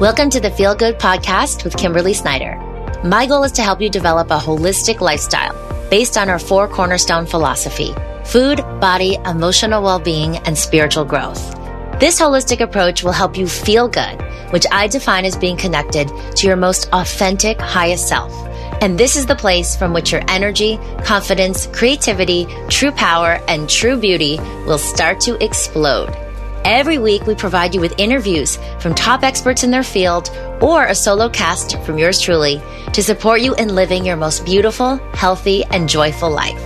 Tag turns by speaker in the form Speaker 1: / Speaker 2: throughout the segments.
Speaker 1: Welcome to the Feel Good Podcast with Kimberly Snyder. My goal is to help you develop a holistic lifestyle based on our four cornerstone philosophy food, body, emotional well being, and spiritual growth. This holistic approach will help you feel good, which I define as being connected to your most authentic, highest self. And this is the place from which your energy, confidence, creativity, true power, and true beauty will start to explode. Every week, we provide you with interviews from top experts in their field or a solo cast from yours truly to support you in living your most beautiful, healthy, and joyful life.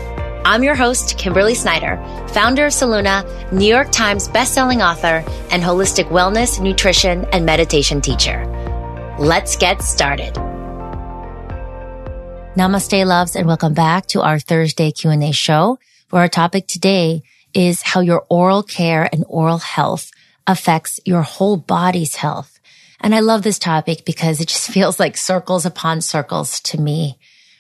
Speaker 1: I'm your host, Kimberly Snyder, founder of Solluna, New York Times bestselling author, and holistic wellness, nutrition, and meditation teacher. Let's get started. Namaste loves and welcome back to our Thursday Q&A show where our topic today is how your oral care and oral health affects your whole body's health. And I love this topic because it just feels like circles upon circles to me,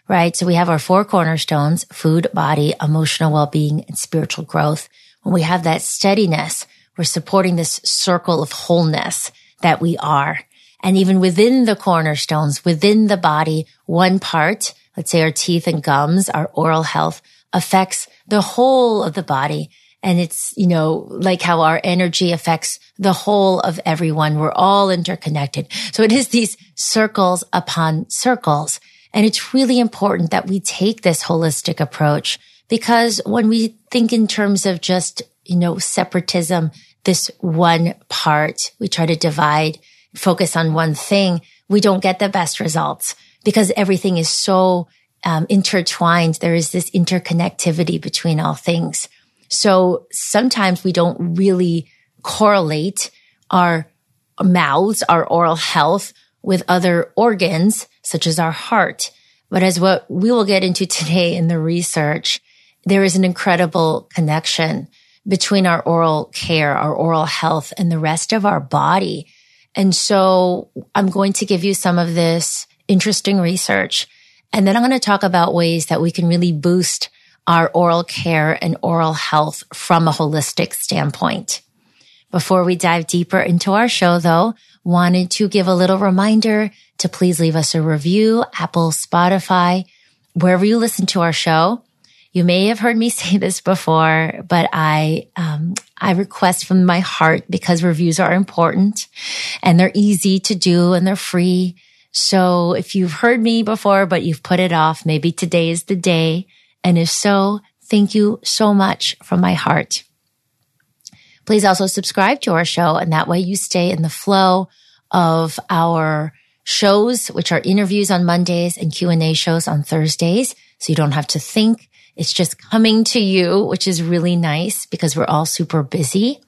Speaker 1: right? So we have our four cornerstones, food, body, emotional well-being, and spiritual growth. When we have that steadiness, we're supporting this circle of wholeness that we are. And even within the cornerstones, within the body, one part, let's say our teeth and gums, our oral health affects the whole of the body and it's, you know, like how our energy affects the whole of everyone. We're all interconnected. So it is these circles upon circles. And it's really important that we take this holistic approach because when we think in terms of just, you know, separatism, this one part, we try to divide, focus on one thing, we don't get the best results because everything is so um, intertwined. There is this interconnectivity between all things. So sometimes we don't really correlate our mouths, our oral health with other organs, such as our heart. But as what we will get into today in the research, there is an incredible connection between our oral care, our oral health and the rest of our body. And so I'm going to give you some of this interesting research. And then I'm going to talk about ways that we can really boost our oral care and oral health from a holistic standpoint. Before we dive deeper into our show though, wanted to give a little reminder to please leave us a review, Apple, Spotify, wherever you listen to our show. You may have heard me say this before, but I, um, I request from my heart because reviews are important and they're easy to do and they're free. So if you've heard me before, but you've put it off, maybe today is the day and if so, thank you so much from my heart. Please also subscribe to our show and that way you stay in the flow of our shows, which are interviews on Mondays and Q&A shows on Thursdays. So you don't have to think. It's just coming to you, which is really nice because we're all super busy.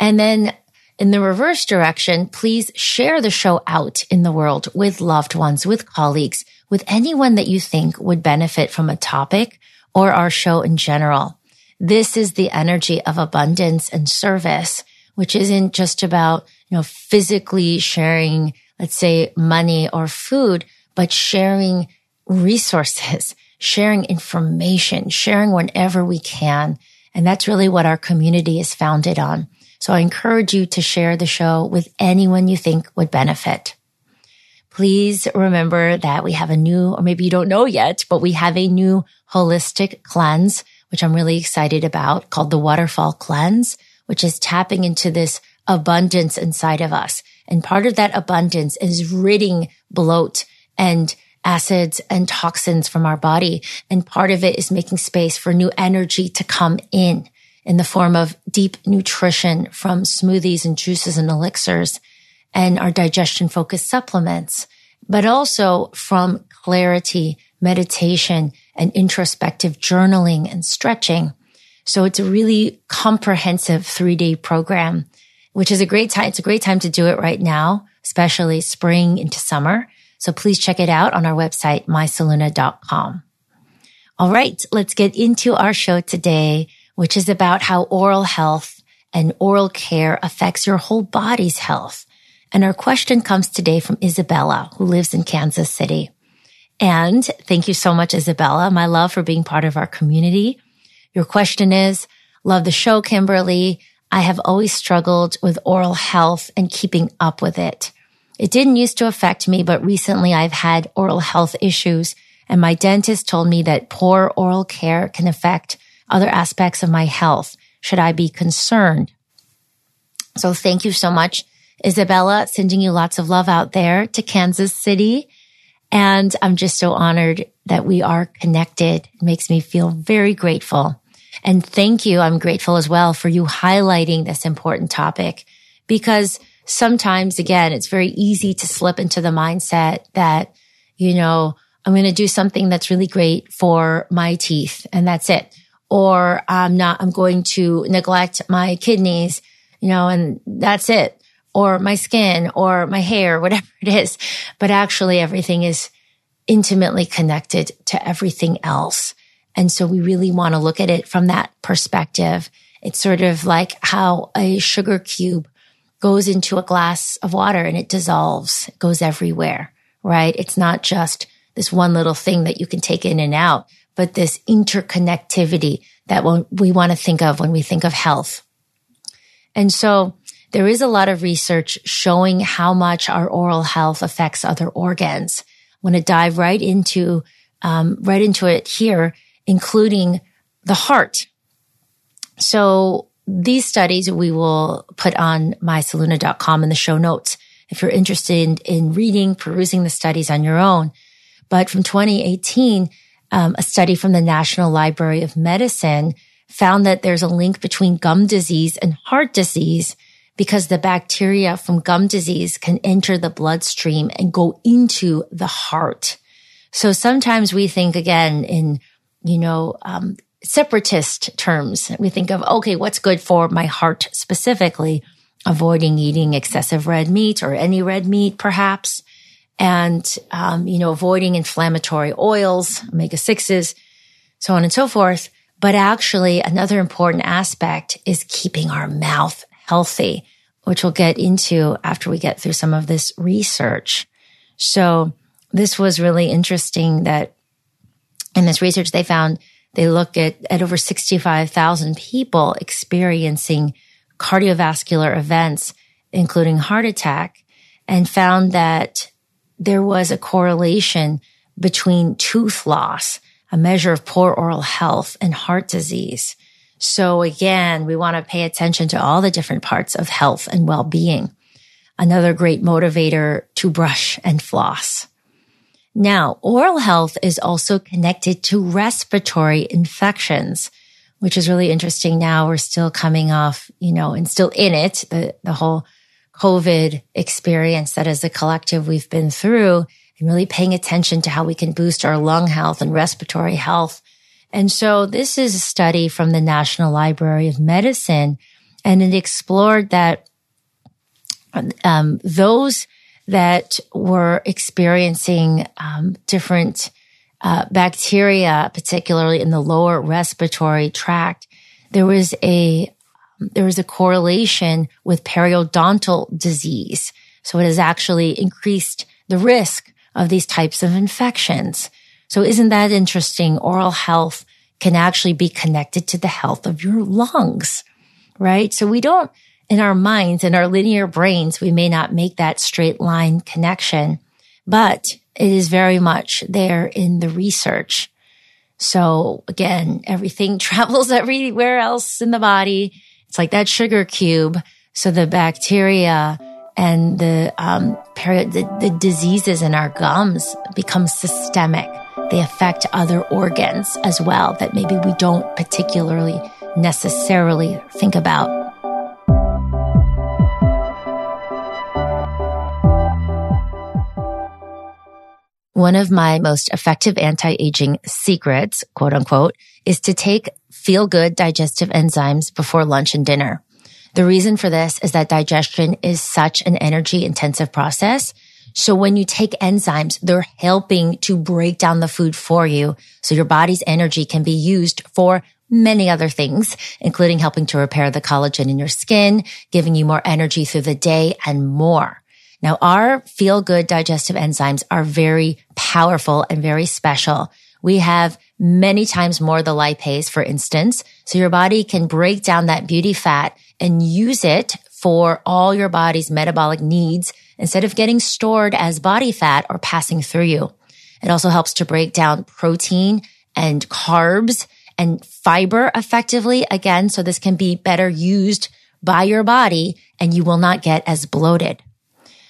Speaker 1: And then in the reverse direction, please share the show out in the world with loved ones, with colleagues, with anyone that you think would benefit from a topic or our show in general. This is the energy of abundance and service, which isn't just about, you know, physically sharing, let's say money or food, but sharing resources, sharing information, sharing whenever we can. And that's really what our community is founded on. So I encourage you to share the show with anyone you think would benefit. Please remember that we have a new, or maybe you don't know yet, but we have a new holistic cleanse, which I'm really excited about called the waterfall cleanse, which is tapping into this abundance inside of us. And part of that abundance is ridding bloat and acids and toxins from our body. And part of it is making space for new energy to come in in the form of deep nutrition from smoothies and juices and elixirs and our digestion focused supplements, but also from clarity, meditation and introspective journaling and stretching. So it's a really comprehensive three day program, which is a great time. It's a great time to do it right now, especially spring into summer. So please check it out on our website, mysolluna.com. All right. Let's get into our show today which is about how oral health and oral care affects your whole body's health. And our question comes today from Isabella, who lives in Kansas City. And thank you so much, Isabella, my love for being part of our community. Your question is, love the show, Kimberly. I have always struggled with oral health and keeping up with it. It didn't used to affect me, but recently I've had oral health issues and my dentist told me that poor oral care can affect other aspects of my health. Should I be concerned? So thank you so much, Isabella, sending you lots of love out there to Kansas City. And I'm just so honored that we are connected. It makes me feel very grateful. And thank you. I'm grateful as well for you highlighting this important topic because sometimes again, it's very easy to slip into the mindset that, you know, I'm going to do something that's really great for my teeth and that's it. Or I'm not, I'm going to neglect my kidneys, you know, and that's it. Or my skin or my hair, whatever it is. But actually everything is intimately connected to everything else. And so we really want to look at it from that perspective. It's sort of like how a sugar cube goes into a glass of water and it dissolves, it goes everywhere, right? It's not just this one little thing that you can take in and out, but this interconnectivity that we want to think of when we think of health. And so there is a lot of research showing how much our oral health affects other organs. I want to dive right into, um, right into it here, including the heart. So these studies we will put on mysolluna.com in the show notes if you're interested in, in reading, perusing the studies on your own. But from 2018, um, a study from the National Library of Medicine found that there's a link between gum disease and heart disease because the bacteria from gum disease can enter the bloodstream and go into the heart. So sometimes we think again in, you know, um, separatist terms. We think of, okay, what's good for my heart specifically? Avoiding eating excessive red meat or any red meat, perhaps. And, um, you know, avoiding inflammatory oils, omega sixes, so on and so forth. But actually another important aspect is keeping our mouth healthy, which we'll get into after we get through some of this research. So this was really interesting that in this research, they found they looked at, at over 65,000 people experiencing cardiovascular events, including heart attack and found that there was a correlation between tooth loss, a measure of poor oral health and heart disease. So again, we want to pay attention to all the different parts of health and well-being. Another great motivator to brush and floss. Now, oral health is also connected to respiratory infections, which is really interesting. Now we're still coming off, you know, and still in it, the, the whole COVID experience that as a collective we've been through and really paying attention to how we can boost our lung health and respiratory health. And so this is a study from the National Library of Medicine and it explored that um, those that were experiencing um, different uh, bacteria, particularly in the lower respiratory tract, there was a there was a correlation with periodontal disease. So it has actually increased the risk of these types of infections. So isn't that interesting? Oral health can actually be connected to the health of your lungs, right? So we don't, in our minds, in our linear brains, we may not make that straight line connection, but it is very much there in the research. So again, everything travels everywhere else in the body it's like that sugar cube. So the bacteria and the, um, peri- the, the diseases in our gums become systemic. They affect other organs as well that maybe we don't particularly necessarily think about. One of my most effective anti-aging secrets, quote unquote, is to take feel good digestive enzymes before lunch and dinner. The reason for this is that digestion is such an energy intensive process. So when you take enzymes, they're helping to break down the food for you. So your body's energy can be used for many other things, including helping to repair the collagen in your skin, giving you more energy through the day and more. Now our feel good digestive enzymes are very powerful and very special. We have many times more the lipase, for instance. So your body can break down that beauty fat and use it for all your body's metabolic needs instead of getting stored as body fat or passing through you. It also helps to break down protein and carbs and fiber effectively again. So this can be better used by your body and you will not get as bloated.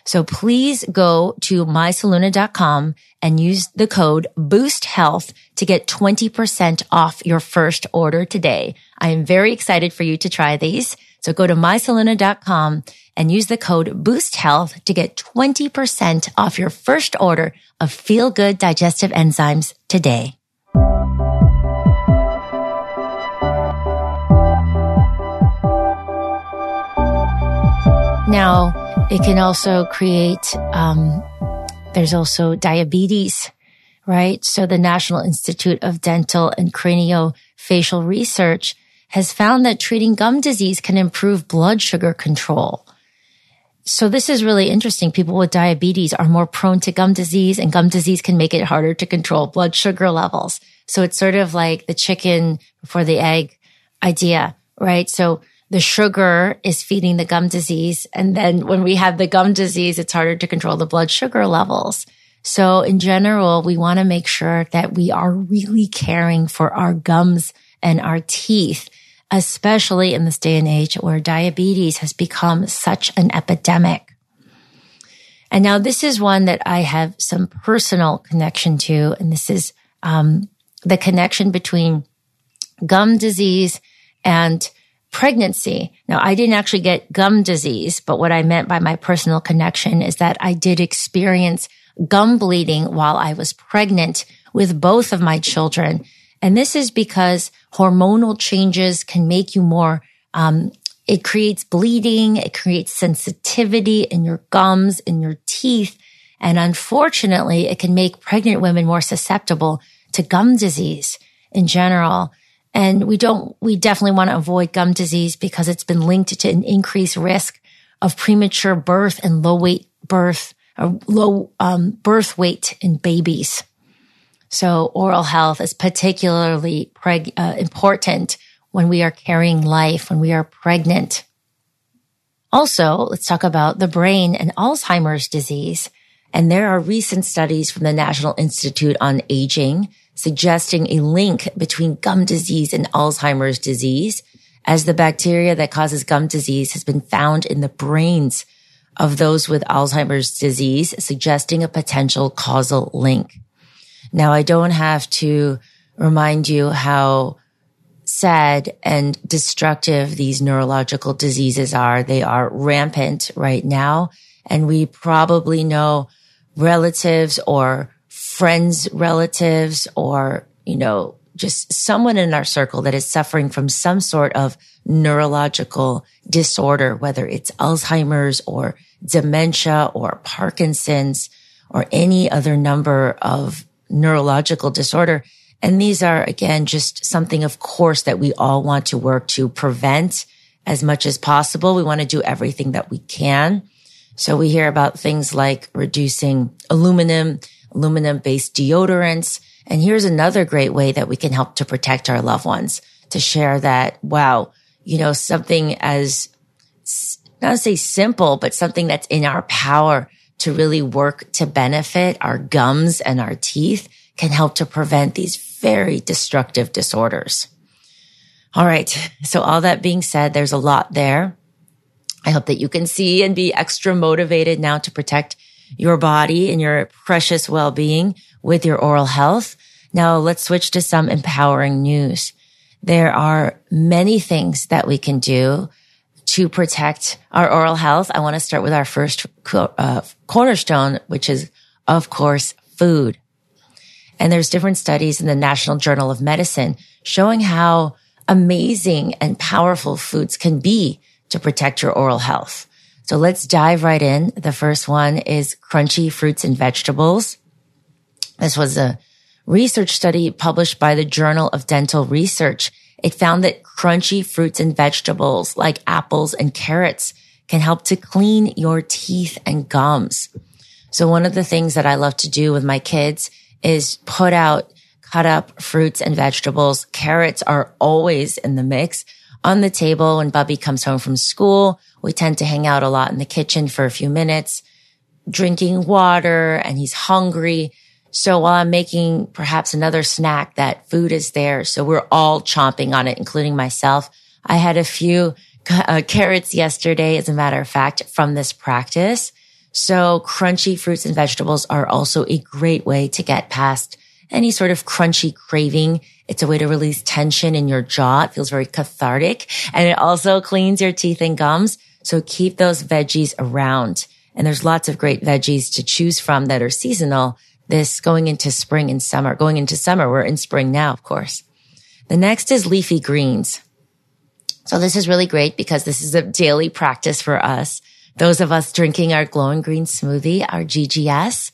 Speaker 1: So please go to mysolluna.com and use the code boost health to get 20% off your first order today. I am very excited for you to try these. So go to mysolluna.com and use the code boost health to get 20% off your first order of feel good digestive enzymes today. Now, it can also create, um, there's also diabetes, right? So the National Institute of Dental and Craniofacial Research has found that treating gum disease can improve blood sugar control. So this is really interesting. People with diabetes are more prone to gum disease and gum disease can make it harder to control blood sugar levels. So it's sort of like the chicken before the egg idea, right? So the sugar is feeding the gum disease. And then when we have the gum disease, it's harder to control the blood sugar levels. So in general, we want to make sure that we are really caring for our gums and our teeth, especially in this day and age where diabetes has become such an epidemic. And now this is one that I have some personal connection to. And this is, um, the connection between gum disease and pregnancy. Now, I didn't actually get gum disease, but what I meant by my personal connection is that I did experience gum bleeding while I was pregnant with both of my children. And this is because hormonal changes can make you more, um, it creates bleeding. It creates sensitivity in your gums, in your teeth. And unfortunately, it can make pregnant women more susceptible to gum disease in general. And we don't, we definitely want to avoid gum disease because it's been linked to an increased risk of premature birth and low weight birth or low um, birth weight in babies. So oral health is particularly preg- uh, important when we are carrying life, when we are pregnant. Also, let's talk about the brain and Alzheimer's disease. And there are recent studies from the National Institute on Aging suggesting a link between gum disease and Alzheimer's disease, as the bacteria that causes gum disease has been found in the brains of those with Alzheimer's disease, suggesting a potential causal link. Now, I don't have to remind you how sad and destructive these neurological diseases are. They are rampant right now. And we probably know relatives or friends, relatives, or, you know, just someone in our circle that is suffering from some sort of neurological disorder, whether it's Alzheimer's or dementia or Parkinson's or any other number of neurological disorder. And these are again, just something, of course, that we all want to work to prevent as much as possible. We want to do everything that we can. So we hear about things like reducing aluminum aluminum based deodorants. And here's another great way that we can help to protect our loved ones to share that, wow, you know, something as not to say simple, but something that's in our power to really work to benefit our gums and our teeth can help to prevent these very destructive disorders. All right. So all that being said, there's a lot there. I hope that you can see and be extra motivated now to protect your body and your precious well-being with your oral health. Now let's switch to some empowering news. There are many things that we can do to protect our oral health. I want to start with our first uh, cornerstone, which is, of course, food. And there's different studies in the National Journal of Medicine showing how amazing and powerful foods can be to protect your oral health. So let's dive right in. The first one is crunchy fruits and vegetables. This was a research study published by the Journal of Dental Research. It found that crunchy fruits and vegetables like apples and carrots can help to clean your teeth and gums. So one of the things that I love to do with my kids is put out cut up fruits and vegetables. Carrots are always in the mix on the table when Bubby comes home from school. We tend to hang out a lot in the kitchen for a few minutes, drinking water and he's hungry. So while I'm making perhaps another snack, that food is there. So we're all chomping on it, including myself. I had a few uh, carrots yesterday, as a matter of fact, from this practice. So crunchy fruits and vegetables are also a great way to get past any sort of crunchy craving. It's a way to release tension in your jaw. It feels very cathartic and it also cleans your teeth and gums. So keep those veggies around. And there's lots of great veggies to choose from that are seasonal. This going into spring and summer, going into summer. We're in spring now, of course. The next is leafy greens. So this is really great because this is a daily practice for us. Those of us drinking our glowing green smoothie, our GGS,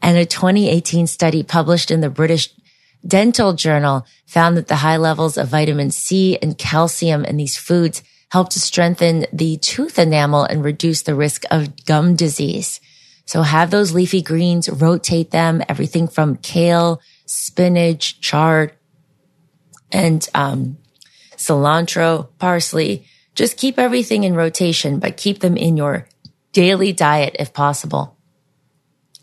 Speaker 1: and a 2018 study published in the British Dental Journal found that the high levels of vitamin C and calcium in these foods help to strengthen the tooth enamel and reduce the risk of gum disease. So have those leafy greens, rotate them, everything from kale, spinach, chard, and um, cilantro, parsley. Just keep everything in rotation, but keep them in your daily diet if possible.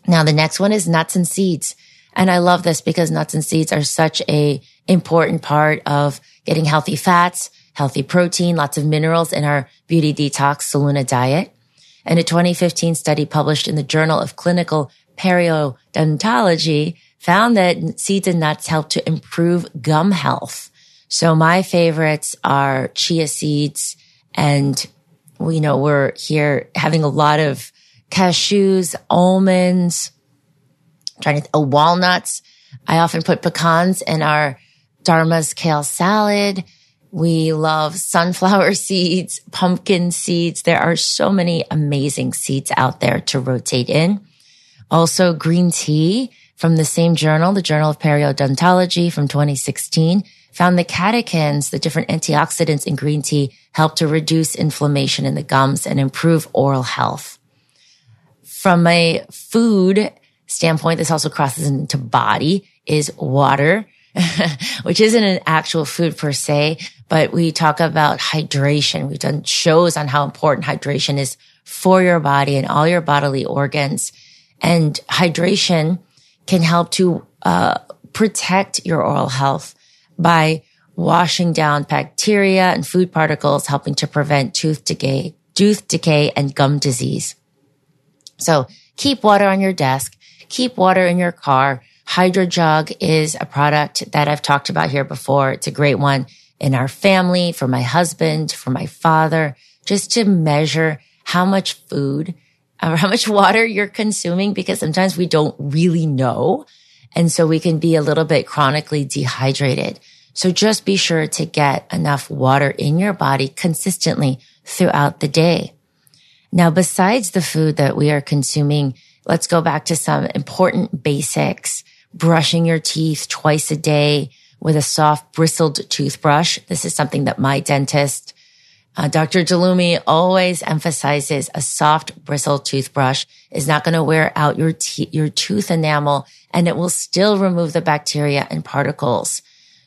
Speaker 1: Now, the next one is nuts and seeds. And I love this because nuts and seeds are such a important part of getting healthy fats, healthy protein, lots of minerals in our beauty detox Solluna diet. And a 2015 study published in the Journal of Clinical Periodontology found that seeds and nuts help to improve gum health. So my favorites are chia seeds and we know we're here having a lot of cashews, almonds, trying to, oh, walnuts. I often put pecans in our Dharma's kale salad. We love sunflower seeds, pumpkin seeds. There are so many amazing seeds out there to rotate in. Also green tea from the same journal, the Journal of Periodontology from 2016 found the catechins, the different antioxidants in green tea, help to reduce inflammation in the gums and improve oral health. From a food standpoint, this also crosses into body is water, which isn't an actual food per se, but we talk about hydration. We've done shows on how important hydration is for your body and all your bodily organs. And hydration can help to uh, protect your oral health by washing down bacteria and food particles, helping to prevent tooth decay, tooth decay and gum disease. So keep water on your desk, keep water in your car. HydroJug is a product that I've talked about here before. It's a great one in our family, for my husband, for my father, just to measure how much food or uh, how much water you're consuming because sometimes we don't really know. And so we can be a little bit chronically dehydrated. So just be sure to get enough water in your body consistently throughout the day. Now, besides the food that we are consuming, let's go back to some important basics. Brushing your teeth twice a day with a soft bristled toothbrush. This is something that my dentist, uh, Dr. Jalumi always emphasizes a soft bristled toothbrush is not going to wear out your te- your tooth enamel and it will still remove the bacteria and particles.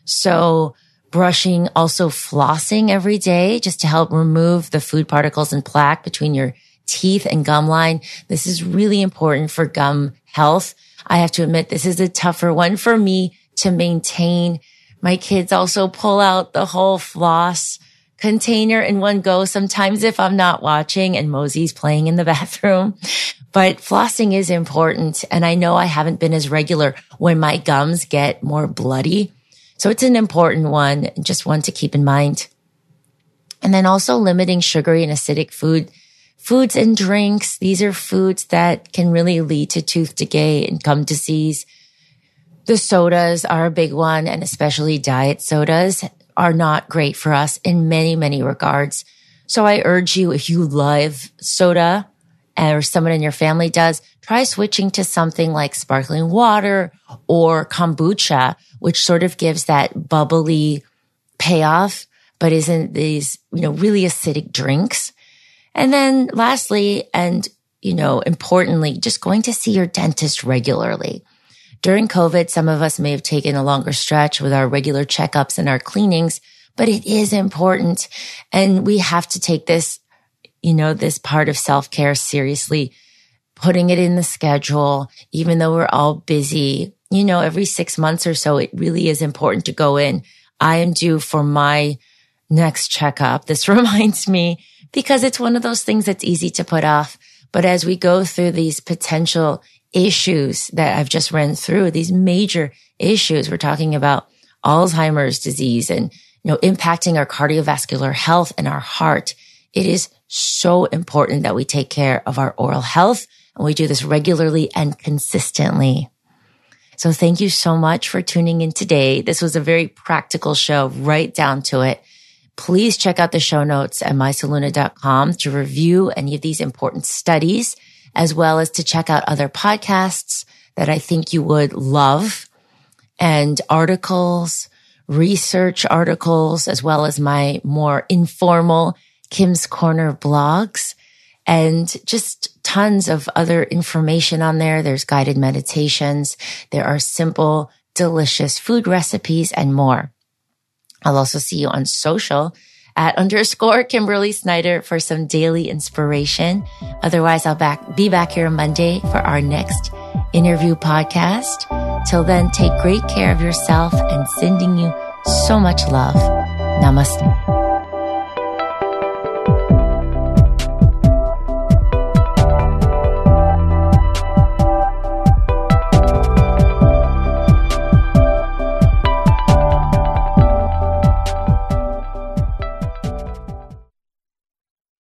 Speaker 1: So brushing, also flossing every day just to help remove the food particles and plaque between your teeth and gum line. This is really important for gum health. I have to admit, this is a tougher one for me to maintain. My kids also pull out the whole floss container in one go. Sometimes if I'm not watching and Mosey's playing in the bathroom, but flossing is important. And I know I haven't been as regular when my gums get more bloody. So it's an important one, just one to keep in mind. And then also limiting sugary and acidic food, foods and drinks. These are foods that can really lead to tooth decay and gum disease. The sodas are a big one and especially diet sodas are not great for us in many, many regards. So I urge you, if you love soda or someone in your family does, try switching to something like sparkling water or kombucha, which sort of gives that bubbly payoff, but isn't these, you know, really acidic drinks. And then lastly, and, you know, importantly, just going to see your dentist regularly. During COVID, some of us may have taken a longer stretch with our regular checkups and our cleanings, but it is important. And we have to take this, you know, this part of self care seriously, putting it in the schedule, even though we're all busy, you know, every six months or so, it really is important to go in. I am due for my next checkup. This reminds me because it's one of those things that's easy to put off. But as we go through these potential issues that I've just ran through, these major issues, we're talking about Alzheimer's disease and, you know, impacting our cardiovascular health and our heart. It is so important that we take care of our oral health and we do this regularly and consistently. So thank you so much for tuning in today. This was a very practical show, right down to it. Please check out the show notes at mysolluna.com to review any of these important studies, as well as to check out other podcasts that I think you would love and articles, research articles, as well as my more informal Kim's Corner blogs and just tons of other information on there. There's guided meditations. There are simple, delicious food recipes and more. I'll also see you on social at underscore Kimberly Snyder for some daily inspiration. Otherwise, I'll back, be back here on Monday for our next interview podcast. Till then, take great care of yourself and sending you so much love. Namaste.